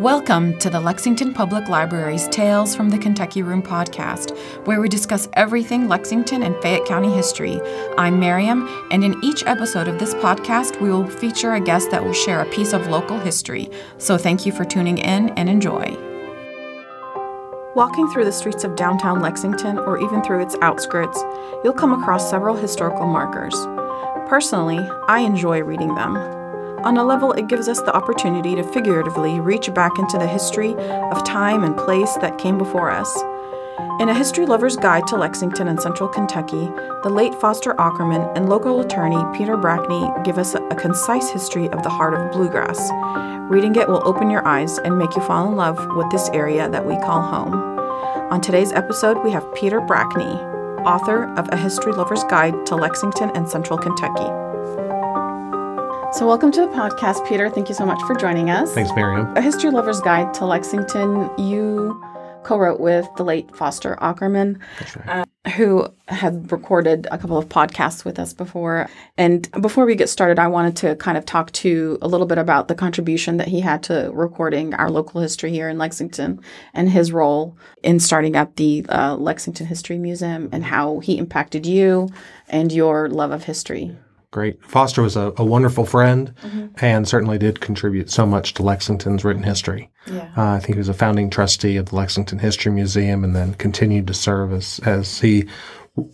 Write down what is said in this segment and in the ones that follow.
Welcome to the Lexington Public Library's Tales from the Kentucky Room podcast, where we discuss everything Lexington and Fayette County history. I'm Mariam, and in each episode of this podcast, we will feature a guest that will share a piece of local history. So thank you for tuning in and enjoy. Walking through the streets of downtown Lexington or even through its outskirts, you'll come across several historical markers. Personally, I enjoy reading them. On a level, it gives us the opportunity to figuratively reach back into the history of time and place that came before us. In A History Lover's Guide to Lexington and Central Kentucky, the late Foster Ockerman and local attorney Peter Brackney give us a concise history of the heart of bluegrass. Reading it will open your eyes and make you fall in love with this area that we call home. On today's episode, we have Peter Brackney, author of A History Lover's Guide to Lexington and Central Kentucky. So, welcome to the podcast, Peter. Thank you so much for joining us. Thanks, Mariam. A History Lover's Guide to Lexington, you co wrote with the late Foster Ockerman, Right. uh, who had recorded a couple of podcasts with us before. And before we get started, I wanted to kind of talk to a little bit about the contribution that he had to recording our local history here in Lexington and his role in starting up the uh, Lexington History Museum and how he impacted you and your love of history. Great. Foster was a, a wonderful friend Mm-hmm. and certainly did contribute so much to Lexington's written history. Yeah. Uh, I think he was a founding trustee of the Lexington History Museum and then continued to serve as, as he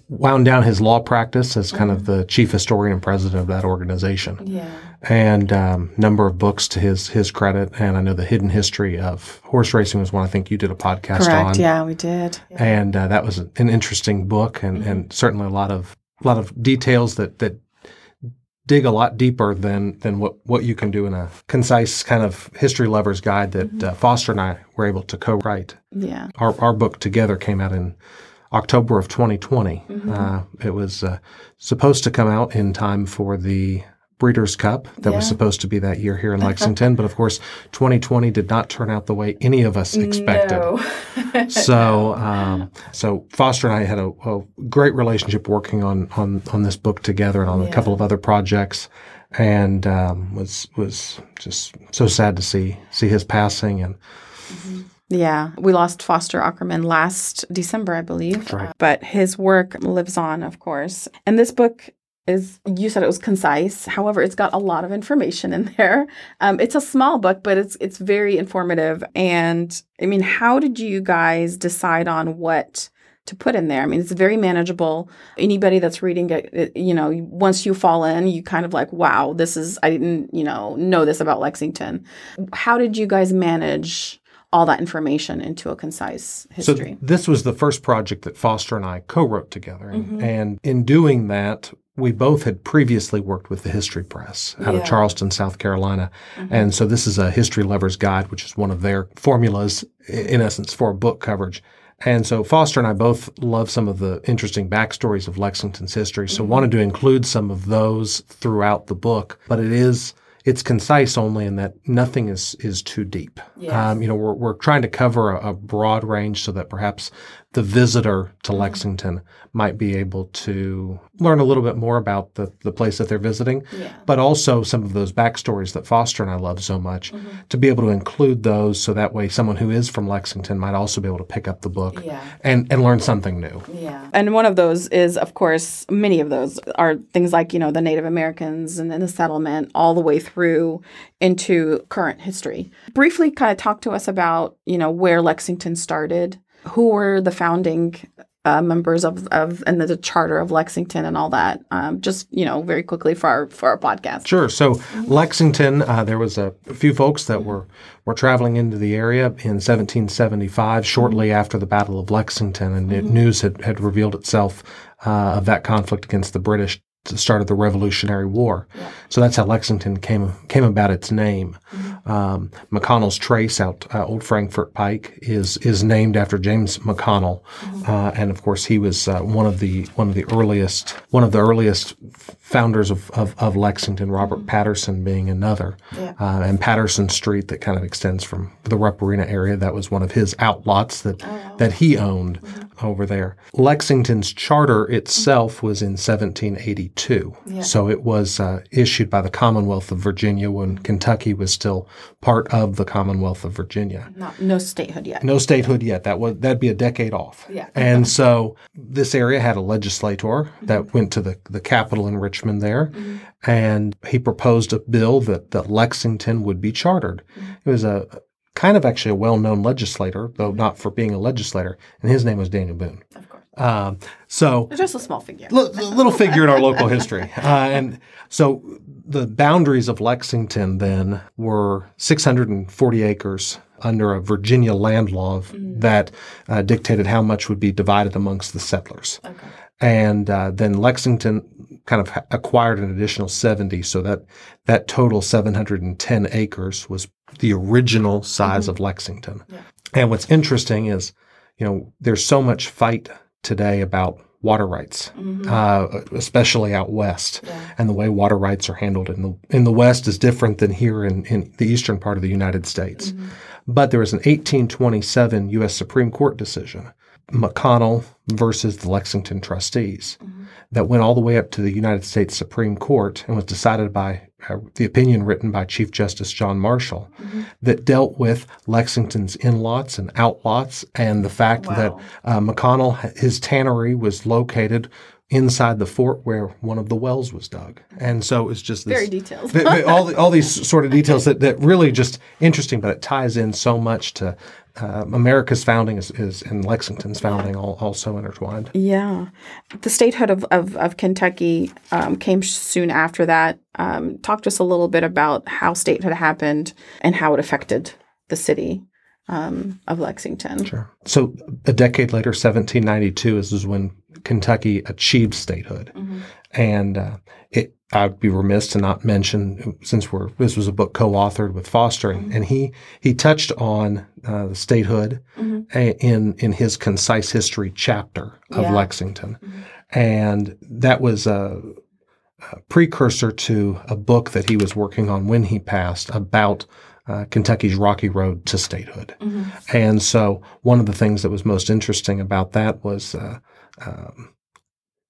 wound down his law practice as kind of the chief historian and president of that organization. Yeah. And um, number of books to his his credit. And I know the hidden history of horse racing was one I think you did a podcast Correct. on. Yeah, we did. and uh, that was an interesting book and, and certainly a lot of a lot of details that that dig a lot deeper than than what what you can do in a concise kind of history lover's guide that uh, Foster and I were able to co-write. Yeah. Our our book together came out in October of 2020. Uh, it was uh, supposed to come out in time for the Breeders' Cup that was supposed to be that year here in Lexington, but of course, 2020 did not turn out the way any of us expected. No. So, um, so Foster and I had a, a great relationship working on on on this book together and on a couple of other projects, and um, was was just so sad to see see his passing. And Yeah, we lost Foster Ockerman last December, I believe. right. But his work lives on, of course. And this book is, you said it was concise. However, it's got a lot of information in there. Um, it's a small book, but it's it's very informative. And I mean, how did you guys decide on what? To put in there. I mean, it's very manageable. Anybody that's reading it, you know, once you fall in, you kind of like, wow, this is, I didn't, you know, know this about Lexington. How did you guys manage all that information into a concise history. So this was the first project that Foster and I co-wrote together, and, Mm-hmm. and in doing that, we both had previously worked with the History Press out Yeah. of Charleston, South Carolina, and so this is a History Lover's Guide, which is one of their formulas, in essence, for book coverage. And so Foster and I both love some of the interesting backstories of Lexington's history, so wanted to include some of those throughout the book. But it is it's concise only in that nothing is is too deep. Um, you know, we're we're trying to cover a, a broad range so that perhaps the visitor to mm-hmm. Lexington might be able to learn a little bit more about the, the place that they're visiting, Yeah. but also some of those backstories that Foster and I love so much mm-hmm. to be able to include those so that way someone who is from Lexington might also be able to pick up the book Yeah. and, and learn something new. Yeah. And one of those is, of course, many of those are things like, you know, the Native Americans and then the settlement all the way through into current history. Briefly kind of talk to us about, you know, where Lexington started, who were the founding uh, members of, of and the, the charter of Lexington and all that. Um, just, you know, very quickly for our for our podcast. Sure. So Lexington, uh, there was a, few folks that were were traveling into the area in 1775, shortly after the Battle of Lexington, and it- news had, had revealed itself uh, of that conflict against the British. The start of the Revolutionary War, so that's how Lexington came came about its name. Um, McConnell's Trace out uh, Old Frankfort Pike is is named after James McConnell, uh, and of course he was uh, one of the one of the earliest one of the earliest founders of, of, of Lexington, Robert Mm-hmm. Patterson being another, Yeah. uh, and Patterson Street that kind of extends from the Rupp Arena area. That was one of his outlots that Oh, that he owned Mm-hmm. over there. Lexington's charter itself was in 1782, Yeah. so it was uh, issued by the Commonwealth of Virginia when Kentucky was still part of the Commonwealth of Virginia. Not, no statehood yet. No statehood yet. That was that'd be a decade off. Yeah. And so this area had a legislator that went to the, the capital in Richmond there, and he proposed a bill that, that Lexington would be chartered. It was a kind of actually a well known legislator, though not for being a legislator, and his name was Daniel Boone. Of course. Um, so Just a small figure. li- little figure in our local history. Uh, and so the boundaries of Lexington then were 640 acres under a Virginia land law of- that uh, dictated how much would be divided amongst the settlers. Okay. And uh, then Lexington kind of acquired an additional 70, so that that total 710 acres was the original size mm-hmm. of Lexington. Yeah. And what's interesting is, you know, there's so much fight today about water rights, mm-hmm. uh, especially out west, Yeah. and the way water rights are handled in the in the West is different than here in, in the eastern part of the United States. Mm-hmm. But there was an 1827 U.S. Supreme Court decision, McConnell versus the Lexington trustees, that went all the way up to the United States Supreme Court and was decided by uh, the opinion written by Chief Justice John Marshall that dealt with Lexington's in-lots and outlots and the fact that uh, McConnell, his tannery was located inside the fort where one of the wells was dug. And so it's just this Very detailed. the- the- all, the, all these sort of details that, that really just interesting, but it ties in so much to uh, America's founding is, is and Lexington's founding all, also intertwined. Yeah. The statehood of, of, of Kentucky um, came soon after that. Um, talk to us a little bit about how statehood happened and how it affected the city um, of Lexington. Sure. So a decade later, 1792, is, is when Kentucky achieved statehood, and uh, it. I'd be remiss to not mention, since we're this was a book co-authored with Foster, and, and he he touched on uh, the statehood a- in in his concise history chapter of Yeah. Lexington, and that was a, a precursor to a book that he was working on when he passed about uh, Kentucky's rocky road to statehood. And so, one of the things that was most interesting about that was uh, um,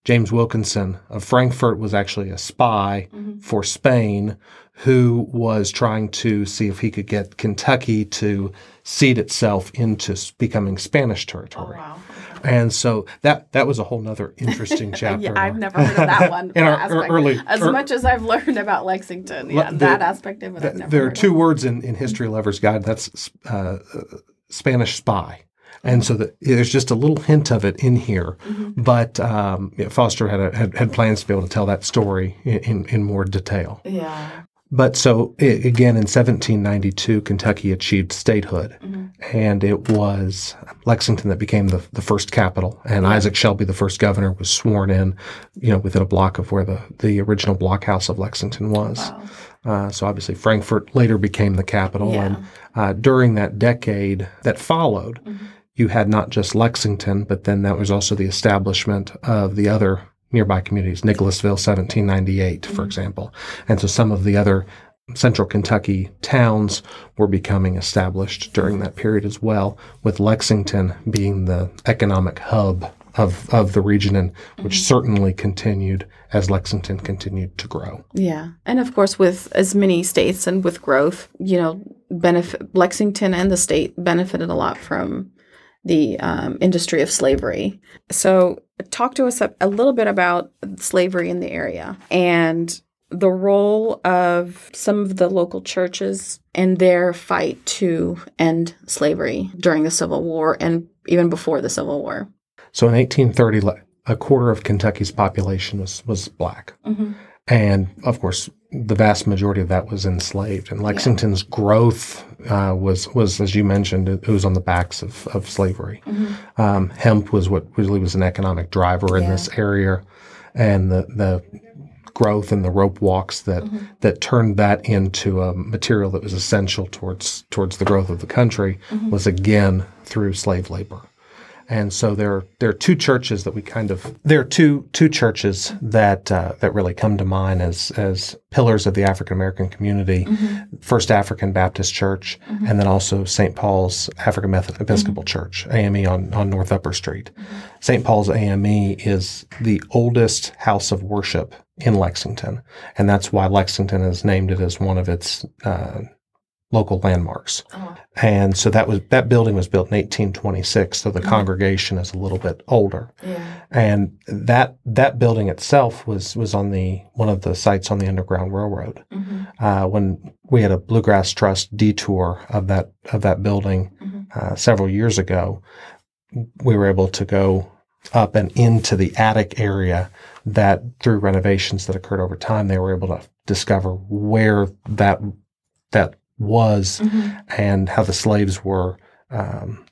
James Wilkinson of Frankfort was actually a spy for Spain who was trying to see if he could get Kentucky to cede itself into becoming Spanish territory. Wow. And so that that was a whole nother interesting chapter. Yeah, I've never heard of that one. In our early- as ear- much as I've learned about Lexington, yeah, the- that aspect of it, never there are two of. words in, in History Lover's Guide. That's uh, uh, Spanish spy. And so the, there's just a little hint of it in here, Mm-hmm. but um, Foster had, a, had had plans to be able to tell that story in, in, in more detail. Yeah. But so i again, in 1792, Kentucky achieved statehood, and it was Lexington that became the, the first capital, and Isaac Shelby, the first governor, was sworn in, you know, within a block of where the, the original blockhouse of Lexington was. Wow. Uh, so obviously, Frankfort later became the capital, Yeah. and uh, during that decade that followed, you had not just Lexington, but then that was also the establishment of the other nearby communities, Nicholasville, 1798, for mm-hmm. example. And so some of the other central Kentucky towns were becoming established during that period as well, with Lexington being the economic hub of, of the region, and which mm-hmm. certainly continued as Lexington continued to grow. Yeah. And of course, with as many states and with growth, you know, benefit Lexington and the state benefited a lot from the um, industry of slavery. So, talk to us a, a little bit about slavery in the area and the role of some of the local churches and their fight to end slavery during the Civil War and even before the Civil War. So in 1830, a quarter of Kentucky's population was, was black. And of course, the vast majority of that was enslaved. And Lexington's growth uh, was, was, as you mentioned, it, was on the backs of, of slavery. Um, hemp was what really was an economic driver in Yeah. this area. And the, the growth and the rope walks that, that turned that into a material that was essential towards, towards the growth of the country was again through slave labor. And so there, there are two churches that we kind of there are two two churches that uh, that really come to mind as as pillars of the African American community. First African Baptist Church, and then also St. Paul's African Methodist Episcopal Church, AME on on North Upper Street. St. Paul's AME is the oldest house of worship in Lexington, and that's why Lexington has named it as one of its uh, local landmarks. Oh, And so that was that building was built in 1826, so the congregation is a little bit older. yeah. And that that building itself was was on the one of the sites on the Underground Railroad. Mm-hmm. Uh, when we had a Bluegrass Trust detour of that of that building Mhm. uh, several years ago, we were able to go up and into the attic area that through renovations that occurred over time they were able to discover where that that was Mm-hmm. and how the slaves were um,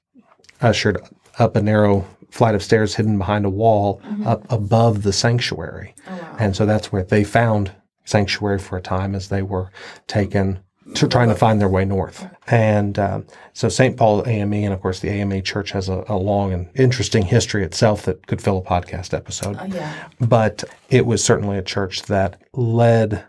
ushered up a narrow flight of stairs hidden behind a wall up above the sanctuary. Oh, wow. And so that's where they found sanctuary for a time as they were taken to trying to find their way north. And um, so St. Paul AME, and of course the AME Church has a, a long and interesting history itself that could fill a podcast episode Oh, yeah. but it was certainly a church that led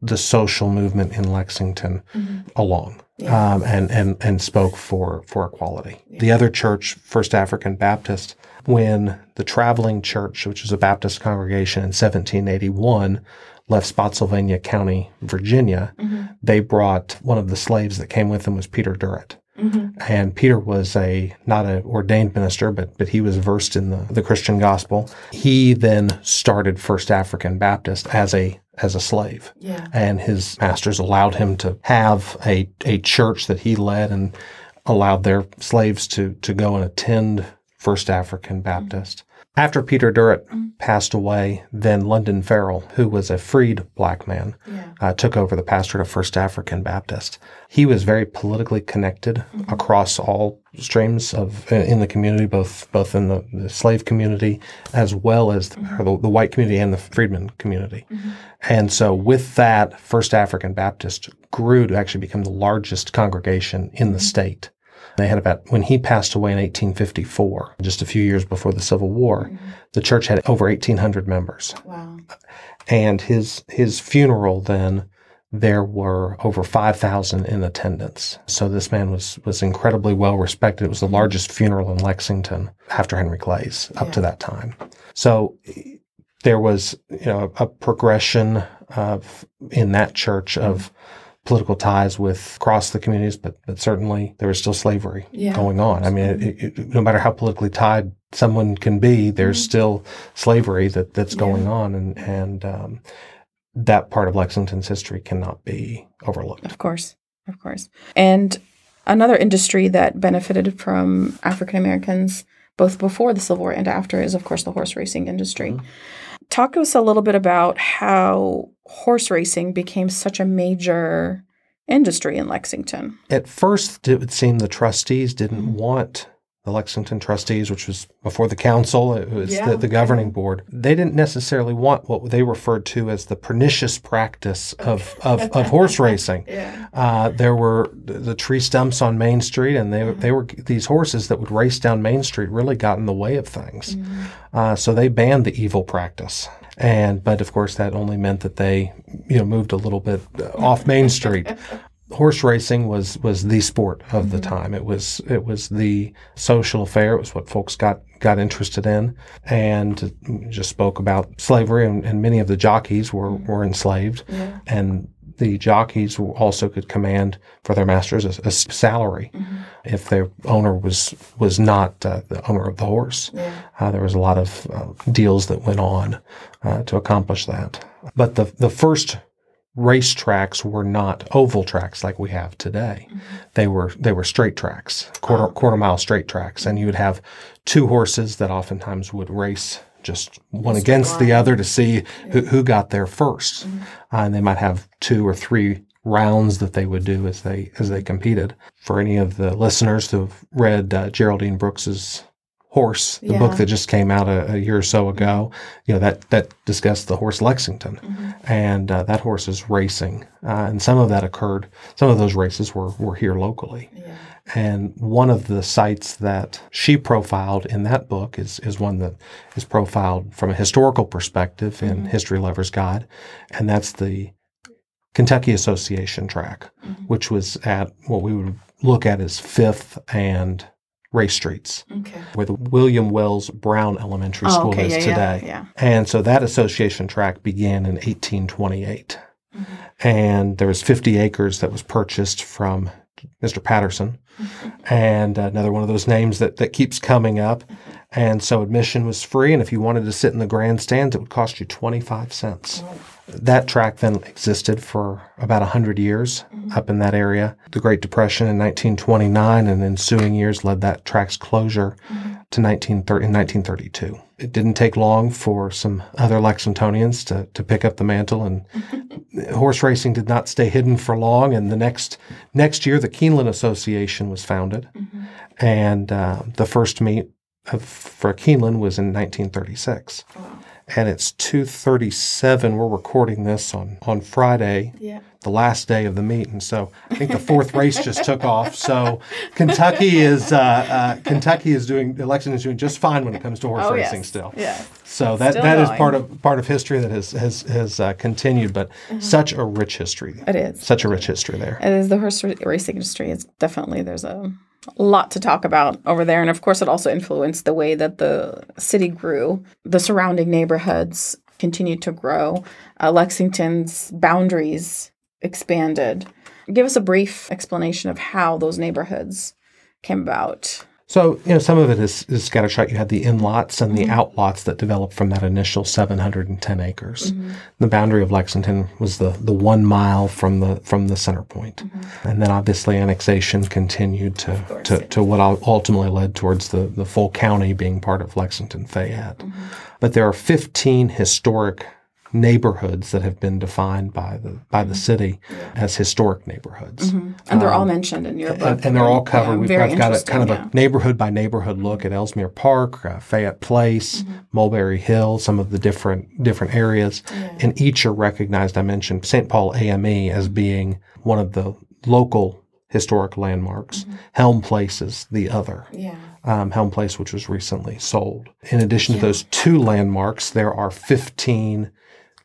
the social movement in Lexington mm-hmm. along Yeah. um, and, and, and spoke for, for equality. The other church, First African Baptist, when the traveling church, which was a Baptist congregation in 1781, left Spotsylvania County, Virginia, mm-hmm. they brought one of the slaves that came with them was Peter Durrett. Mm-hmm. And Peter was a not an ordained minister, but but he was versed in the, the Christian gospel. He then started First African Baptist as a as a slave. Yeah. And his masters allowed him to have a, a church that he led and allowed their slaves to to go and attend First African Baptist. After Peter Durrett mm. passed away, then London Ferrill, who was a freed black man, Yeah. uh, took over the pastorate of First African Baptist. He was very politically connected mm-hmm. across all streams of uh, in the community, both both in the, the slave community as well as the, or the, the white community and the freedmen community. Mm-hmm. And so, with that, First African Baptist grew to actually become the largest congregation in the state. They had about, when he passed away in 1854, just a few years before the Civil War, mm-hmm. the church had over 1,800 members. Wow. and his his funeral then there were over 5000 in attendance. So this man was was incredibly well respected. It was the mm-hmm. largest funeral in Lexington after Henry Clay's up to that time. So there was you know a progression of in that church of mm-hmm. Political ties with across the communities but but certainly there was still slavery Yeah. going on i mean it, it, no matter how politically tied someone can be there's still slavery that that's going on and and um, that part of Lexington's history cannot be overlooked. Of course. Of course. And another industry that benefited from African Americans both before the Civil War and after is, of course, the horse racing industry. Talk to us a little bit about how horse racing became such a major industry in Lexington. At first, it would seem the trustees didn't want the Lexington trustees, which was before the council, it was Yeah. the, the governing board. They didn't necessarily want what they referred to as the pernicious practice of, of, of horse racing. Yeah. Uh, there were the the tree stumps on Main Street, and they they were these horses that would race down Main Street. Really got in the way of things, uh, so they banned the evil practice. And but of course that only meant that they you know moved a little bit uh, off Main Street. Horse racing was was the sport of the time. It was it was the social affair. It was what folks got got interested in, and just spoke about slavery. And, and many of the jockeys were were enslaved, Yeah. and the jockeys also could command for their masters a, a salary if their owner was was not uh, the owner of the horse. Yeah. Uh, there was a lot of uh, deals that went on uh, to accomplish that. But the the first race tracks were not oval tracks like we have today. They were they were straight tracks, quarter quarter mile straight tracks, and you would have two horses that oftentimes would race just one against the other to see who, who got there 1st Uh, and they might have two or three rounds that they would do as they as they competed. For any of the listeners who've read uh, Geraldine Brooks's Horse, the Yeah. book that just came out a, a year or so ago, you know that that discussed the horse Lexington, and uh, that horse is racing, uh, and some of that occurred. Some of those races were were here locally, Yeah. and one of the sites that she profiled in that book is is one that is profiled from a historical perspective in History Lovers Guide, and that's the Kentucky Association track, which was at what we would look at as Fifth and Race Streets, Okay. where the William Wells Brown Elementary Oh, School okay. is Yeah, today. yeah. Yeah. And so that association track began in 1828. Mm-hmm. And there was 50 acres that was purchased from Mr. Patterson. Mm-hmm. And another one of those names that, that keeps coming up. Mm-hmm. And so admission was free. And if you wanted to sit in the grandstands, it would cost you 25 cents. Oh. That track then existed for about 100 years mm-hmm. up in that area. The Great Depression in 1929 and ensuing years led that track's closure mm-hmm. to 1930, in 1932. It didn't take long for some other Lexingtonians to, to pick up the mantle, and horse racing did not stay hidden for long. And the next next year, the Keeneland Association was founded, mm-hmm. and uh, the first meet of, for Keeneland was in 1936 and it's 2:37 we're recording this on on Friday Yeah. the last day of the meet and so I think the fourth race just took off so Kentucky is uh, uh, Kentucky is doing election is doing just fine when it comes to horse Oh, racing yes. still Yeah. so that Still that is part of part of history that has has has uh, continued but such a rich history It is. such a rich history there It is the horse ra- racing industry. It's definitely there's a lot to talk about over there, and of course, it also influenced the way that the city grew. The surrounding neighborhoods continued to grow. Uh, Lexington's boundaries expanded. Give us a brief explanation of how those neighborhoods came about. So, you know, some of it is, is scattershot. You had the in-lots and the mm-hmm. outlots that developed from that initial 710 acres. Mm-hmm. The boundary of Lexington was the, the one mile from the from the center point. Mm-hmm. And then obviously annexation continued to, course, to, yeah. to what ultimately led towards the, the full county being part of Lexington Fayette. But there are 15 historic neighborhoods that have been defined by the by the city as historic neighborhoods And they're all mentioned in your book. and, and they're all covered. Yeah, We've got, got a kind of yeah. a neighborhood by neighborhood look at Elsmere Park, uh, Fayette Place, Mm-hmm. Mulberry Hill, some of the different different areas, and each are recognized. I mentioned St. Paul AME as being one of the local historic landmarks. Helm Place is the other. Mm-hmm. Yeah. Um, Helm Place, which was recently sold. In addition to those two landmarks, there are 15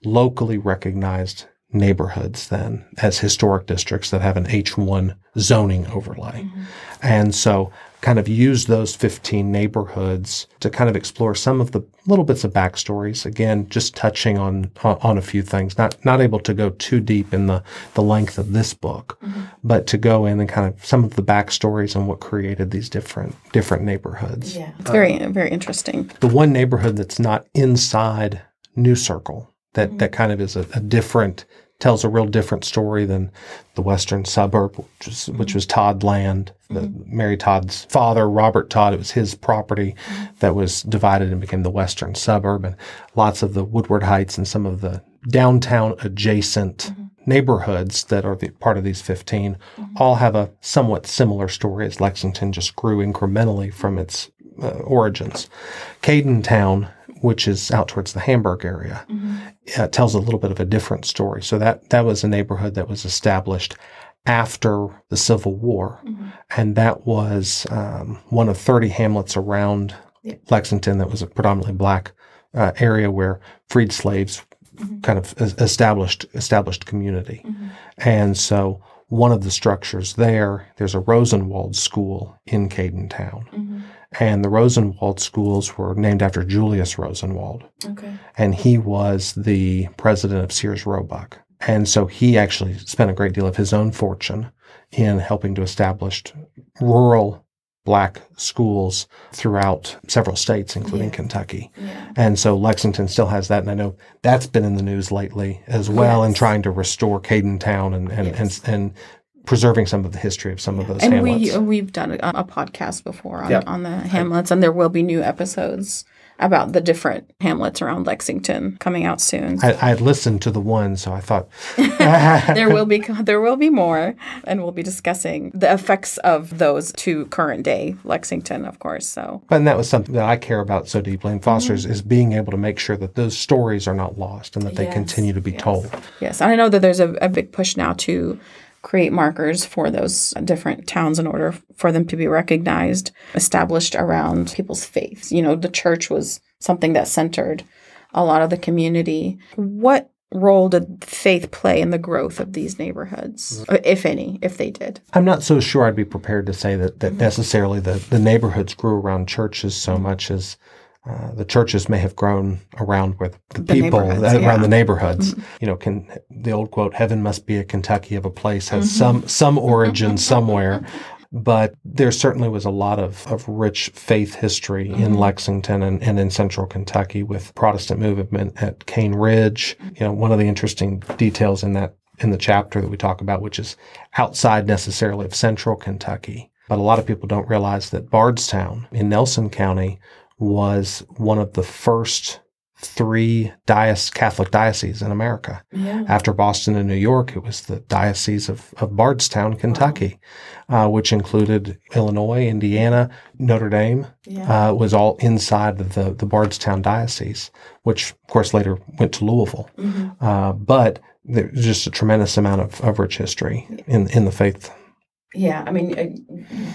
locally recognized neighborhoods then as historic districts that have an H1 zoning overlay. Mm-hmm. And so kind of use those 15 neighborhoods to kind of explore some of the little bits of backstories again just touching on on a few things not not able to go too deep in the the length of this book mm-hmm. but to go in and kind of some of the backstories and what created these different different neighborhoods Yeah. It's very very interesting. the one neighborhood that's not inside New Circle that that kind of is a, a different tells a real different story than the western suburb, which was which was Todd land. The, mm-hmm. Mary Todd's father, Robert Todd, it was his property mm-hmm. that was divided and became the western suburb, and lots of the Woodward Heights and some of the downtown adjacent mm-hmm. neighborhoods that are the, part of these 15 all have a somewhat similar story as Lexington just grew incrementally from its uh, origins. Cadentown, which is out towards the Hamburg area, uh, tells a little bit of a different story. So that that was a neighborhood that was established after the Civil War, and that was um, one of 30 hamlets around. Lexington that was a predominantly black uh, area where freed slaves kind of established established community, and so. One of the structures there, there's a Rosenwald school in Cadentown. And the Rosenwald schools were named after Julius Rosenwald. Okay. And he was the president of Sears Roebuck. And so he actually spent a great deal of his own fortune in helping to establish rural black schools throughout several states, including Yeah. Kentucky. Yeah. And so Lexington still has that. And I know that's been in the news lately as well in trying to restore Cadentown and, and, Yes. and, and preserving some of the history of some of those and hamlets. we we've done a, a podcast before on, on the Hamlets, and there will be new episodes about the different hamlets around Lexington coming out soon. I, I had listened to the one, so I thought there will be there will be more, and we'll be discussing the effects of those to current day Lexington, of course. So, and that was something that I care about so deeply in Foster's mm-hmm. is being able to make sure that those stories are not lost and that they yes, continue to be yes. told. Yes, and I know that there's a, a big push now to create markers for those different towns in order for them to be recognized, established around people's faiths. You know, the church was something that centered a lot of the community. What role did faith play in the growth of these neighborhoods, mm-hmm. if any, if they did? I'm not so sure I'd be prepared to say that, that mm-hmm. necessarily the, the neighborhoods grew around churches so mm-hmm. much as uh, the churches may have grown around with the, the people around the neighborhoods. Mm-hmm. You know, can the old quote "Heaven must be a Kentucky of a place" has mm-hmm. some some origin somewhere. But there certainly was a lot of, of rich faith history mm-hmm. in Lexington and, and in central Kentucky with Protestant movement at Cane Ridge. You know, one of the interesting details in that in the chapter that we talk about, which is outside necessarily of central Kentucky. But a lot of people don't realize that Bardstown in Nelson County was one of the first three diocese, Catholic dioceses in America. Yeah. After Boston and New York, it was the Diocese of, of Bardstown, Kentucky, wow. uh, which included Illinois, Indiana, Notre Dame, yeah. uh, was all inside of the, the Bardstown Diocese, which of course later went to Louisville. Mm-hmm. Uh, but there's just a tremendous amount of, of rich history in, in the faith. Yeah, I mean, uh,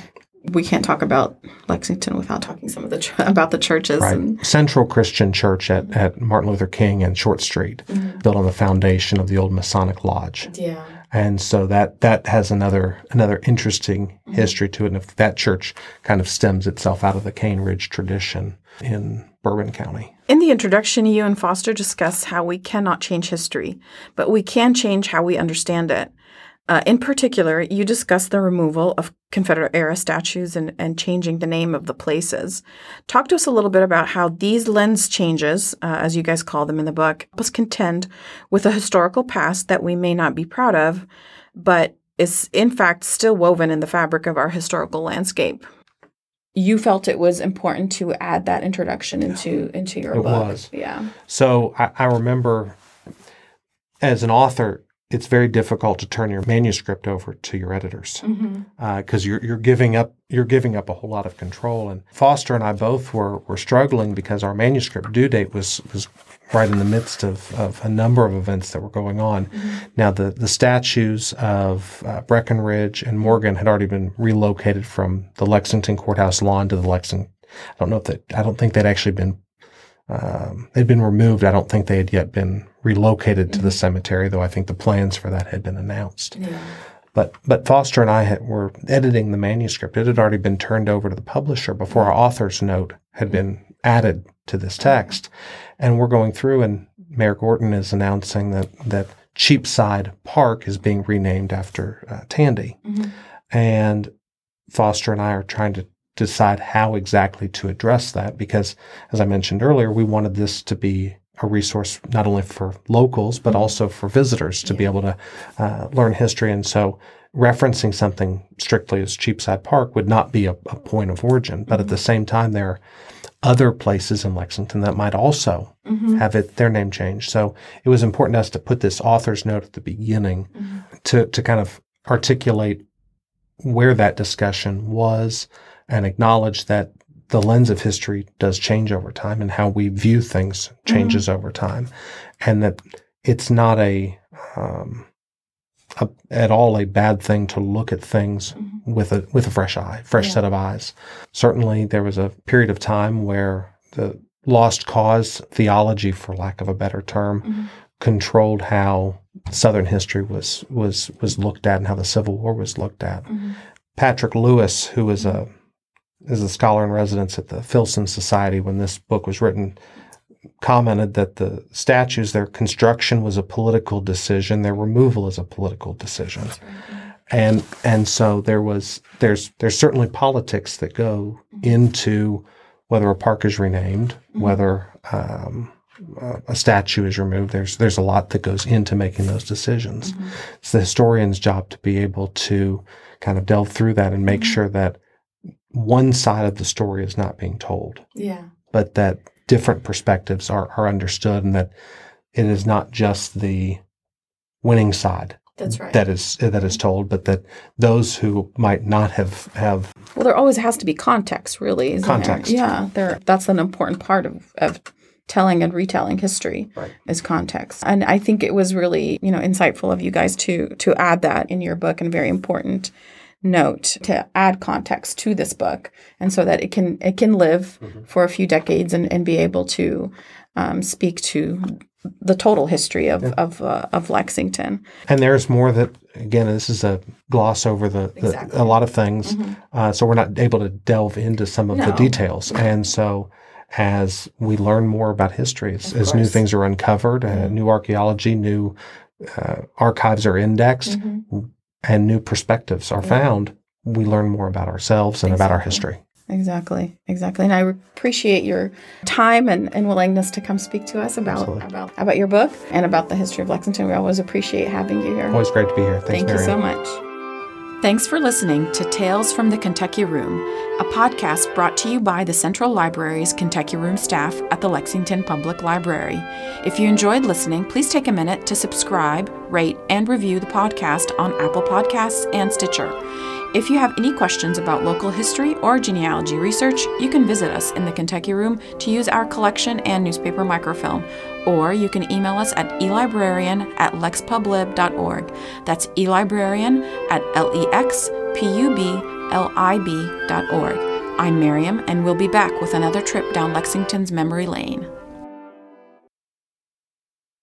we can't talk about Lexington without talking some of the ch- about the churches. Right. And, Central Christian Church at, at Martin Luther King and Short Street, mm-hmm. built on the foundation of the old Masonic Lodge. Yeah. And so that that has another another interesting mm-hmm. history to it. And if that church kind of stems itself out of the Cane Ridge tradition in Bourbon County. In the introduction, you and Foster discuss how we cannot change history, but we can change how we understand it. Uh, in particular, you discuss the removal of Confederate era statues and, and changing the name of the places. Talk to us a little bit about how these lens changes, uh, as you guys call them in the book, help us contend with a historical past that we may not be proud of, but is in fact still woven in the fabric of our historical landscape. You felt it was important to add that introduction into into your it book. Was. Yeah. So I, I remember as an author, it's very difficult to turn your manuscript over to your editors because mm-hmm. uh, you're you're giving up you're giving up a whole lot of control. And Foster and I both were were struggling because our manuscript due date was was right in the midst of, of a number of events that were going on. Mm-hmm. Now the the statues of uh, Breckinridge and Morgan had already been relocated from the Lexington courthouse lawn to the Lexington. I don't know if that I don't think they'd actually been um, they'd been removed. I don't think they had yet been relocated mm-hmm. to the mm-hmm. cemetery, though I think the plans for that had been announced. Yeah. But but Foster and I had, were editing the manuscript. It had already been turned over to the publisher before our author's note had been added to this text, and we're going through, and Mayor Gorton is announcing that that Cheapside Park is being renamed after uh, Tandy, mm-hmm. and Foster and I are trying to decide how exactly to address that because, as I mentioned earlier, we wanted this to be a resource not only for locals but mm-hmm. also for visitors to yeah. be able to uh, learn history. And so, referencing something strictly as Cheapside Park would not be a, a point of origin. But mm-hmm. at the same time, there are other places in Lexington that might also mm-hmm. have it their name changed. So it was important to us to put this author's note at the beginning mm-hmm. to to kind of articulate where that discussion was and acknowledge that the lens of history does change over time and how we view things changes mm-hmm. over time and that it's not a, um, a, at all a bad thing to look at things mm-hmm. with a with a fresh eye fresh yeah. set of eyes certainly there was a period of time where the lost cause theology for lack of a better term mm-hmm. controlled how southern history was was was looked at and how the civil war was looked at mm-hmm. patrick lewis who was a is a scholar in residence at the Filson Society when this book was written, commented that the statues, their construction was a political decision, their removal is a political decision. And and so there was there's there's certainly politics that go mm-hmm. into whether a park is renamed, mm-hmm. whether um, a statue is removed. There's there's a lot that goes into making those decisions. Mm-hmm. It's the historian's job to be able to kind of delve through that and make mm-hmm. sure that one side of the story is not being told. Yeah. But that different perspectives are, are understood and that it is not just the winning side That's right. that is that is told, but that those who might not have have well, there always has to be context, really. Isn't Context. There? Yeah, there. That's an important part of, of telling and retelling history Right. is context. And I think it was really, you know, insightful of you guys to to add that in your book and very important note to add context to this book and so that it can it can live for a few decades and, and be able to um, speak to the total history of of, uh, of Lexington. and there's more that again this is a gloss over the, the Exactly. a lot of things uh, so we're not able to delve into some of the No. details and so as we learn more about history as, as new things are uncovered uh, Mhm. new archaeology new uh, archives are indexed and new perspectives are Yeah. found we learn more about ourselves and about our history Exactly, exactly. And I appreciate your time and, and willingness to come speak to us about, Absolutely. about about your book and about the history of Lexington. We always appreciate having you here. always great to be here thanks Thank you so much. Thanks for listening to Tales from the Kentucky Room, a podcast brought to you by the Central Library's Kentucky Room staff at the Lexington Public Library. If you enjoyed listening, please take a minute to subscribe, rate, and review the podcast on Apple Podcasts and Stitcher. If you have any questions about local history or genealogy research, you can visit us in the Kentucky Room to use our collection and newspaper microfilm, or you can email us at elibrarian at lexpublib.org. That's elibrarian at lexpublib.org. I'm Mariam, and we'll be back with another trip down Lexington's memory lane.